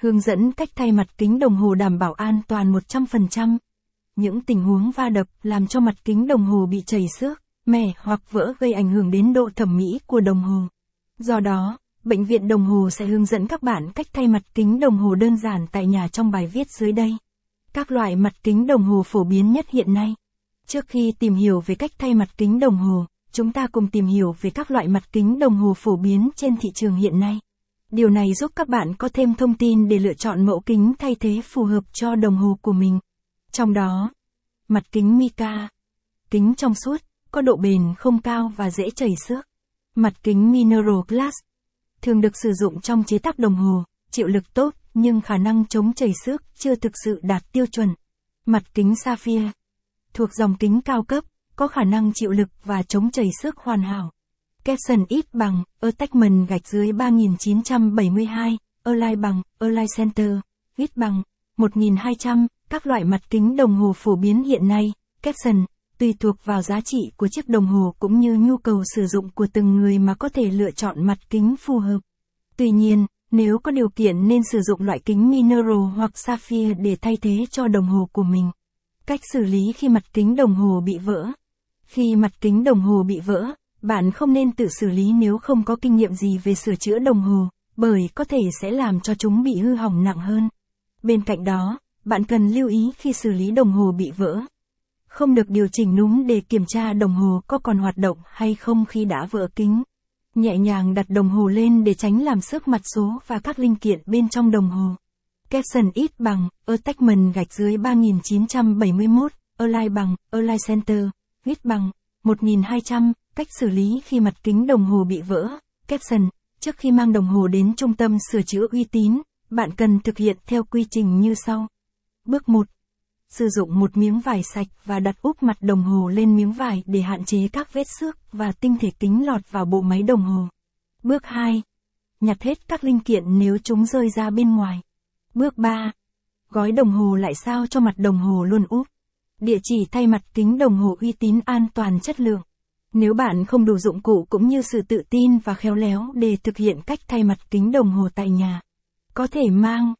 Hướng dẫn cách thay mặt kính đồng hồ đảm bảo an toàn 100%. Những tình huống va đập làm cho mặt kính đồng hồ bị chảy xước, mẻ hoặc vỡ gây ảnh hưởng đến độ thẩm mỹ của đồng hồ. Do đó, bệnh viện đồng hồ sẽ hướng dẫn các bạn cách thay mặt kính đồng hồ đơn giản tại nhà trong bài viết dưới đây. Các loại mặt kính đồng hồ phổ biến nhất hiện nay. Trước khi tìm hiểu về cách thay mặt kính đồng hồ, chúng ta cùng tìm hiểu về các loại mặt kính đồng hồ phổ biến trên thị trường hiện nay. Điều này giúp các bạn có thêm thông tin để lựa chọn mẫu kính thay thế phù hợp cho đồng hồ của mình. Trong đó, mặt kính mica, kính trong suốt, có độ bền không cao và dễ chảy xước. Mặt kính mineral glass, thường được sử dụng trong chế tác đồng hồ, chịu lực tốt nhưng khả năng chống chảy xước chưa thực sự đạt tiêu chuẩn. Mặt kính sapphire, thuộc dòng kính cao cấp, có khả năng chịu lực và chống chảy xước hoàn hảo. Caption ít bằng, attachment gạch dưới 3972, Align bằng, Align Center, ít bằng, 1200, các loại mặt kính đồng hồ phổ biến hiện nay, caption, tùy thuộc vào giá trị của chiếc đồng hồ cũng như nhu cầu sử dụng của từng người mà có thể lựa chọn mặt kính phù hợp. Tuy nhiên, nếu có điều kiện nên sử dụng loại kính mineral hoặc sapphire để thay thế cho đồng hồ của mình. Cách xử lý khi mặt kính đồng hồ bị vỡ. Khi mặt kính đồng hồ bị vỡ, bạn không nên tự xử lý nếu không có kinh nghiệm gì về sửa chữa đồng hồ, bởi có thể sẽ làm cho chúng bị hư hỏng nặng hơn. Bên cạnh đó, bạn cần lưu ý khi xử lý đồng hồ bị vỡ. Không được điều chỉnh núm để kiểm tra đồng hồ có còn hoạt động hay không khi đã vỡ kính. Nhẹ nhàng đặt đồng hồ lên để tránh làm xước mặt số và các linh kiện bên trong đồng hồ. Capson ít bằng, attachment gạch dưới 3971, Align bằng, Align Center, ít bằng, 1200, cách xử lý khi mặt kính đồng hồ bị vỡ. Capson, trước khi mang đồng hồ đến trung tâm sửa chữa uy tín, bạn cần thực hiện theo quy trình như sau. Bước 1. Sử dụng một miếng vải sạch và đặt úp mặt đồng hồ lên miếng vải để hạn chế các vết xước và tinh thể kính lọt vào bộ máy đồng hồ. Bước 2. Nhặt hết các linh kiện nếu chúng rơi ra bên ngoài. Bước 3. Gói đồng hồ lại sao cho mặt đồng hồ luôn úp. Địa chỉ thay mặt kính đồng hồ uy tín an toàn chất lượng. Nếu bạn không đủ dụng cụ cũng như sự tự tin và khéo léo để thực hiện cách thay mặt kính đồng hồ tại nhà, có thể mang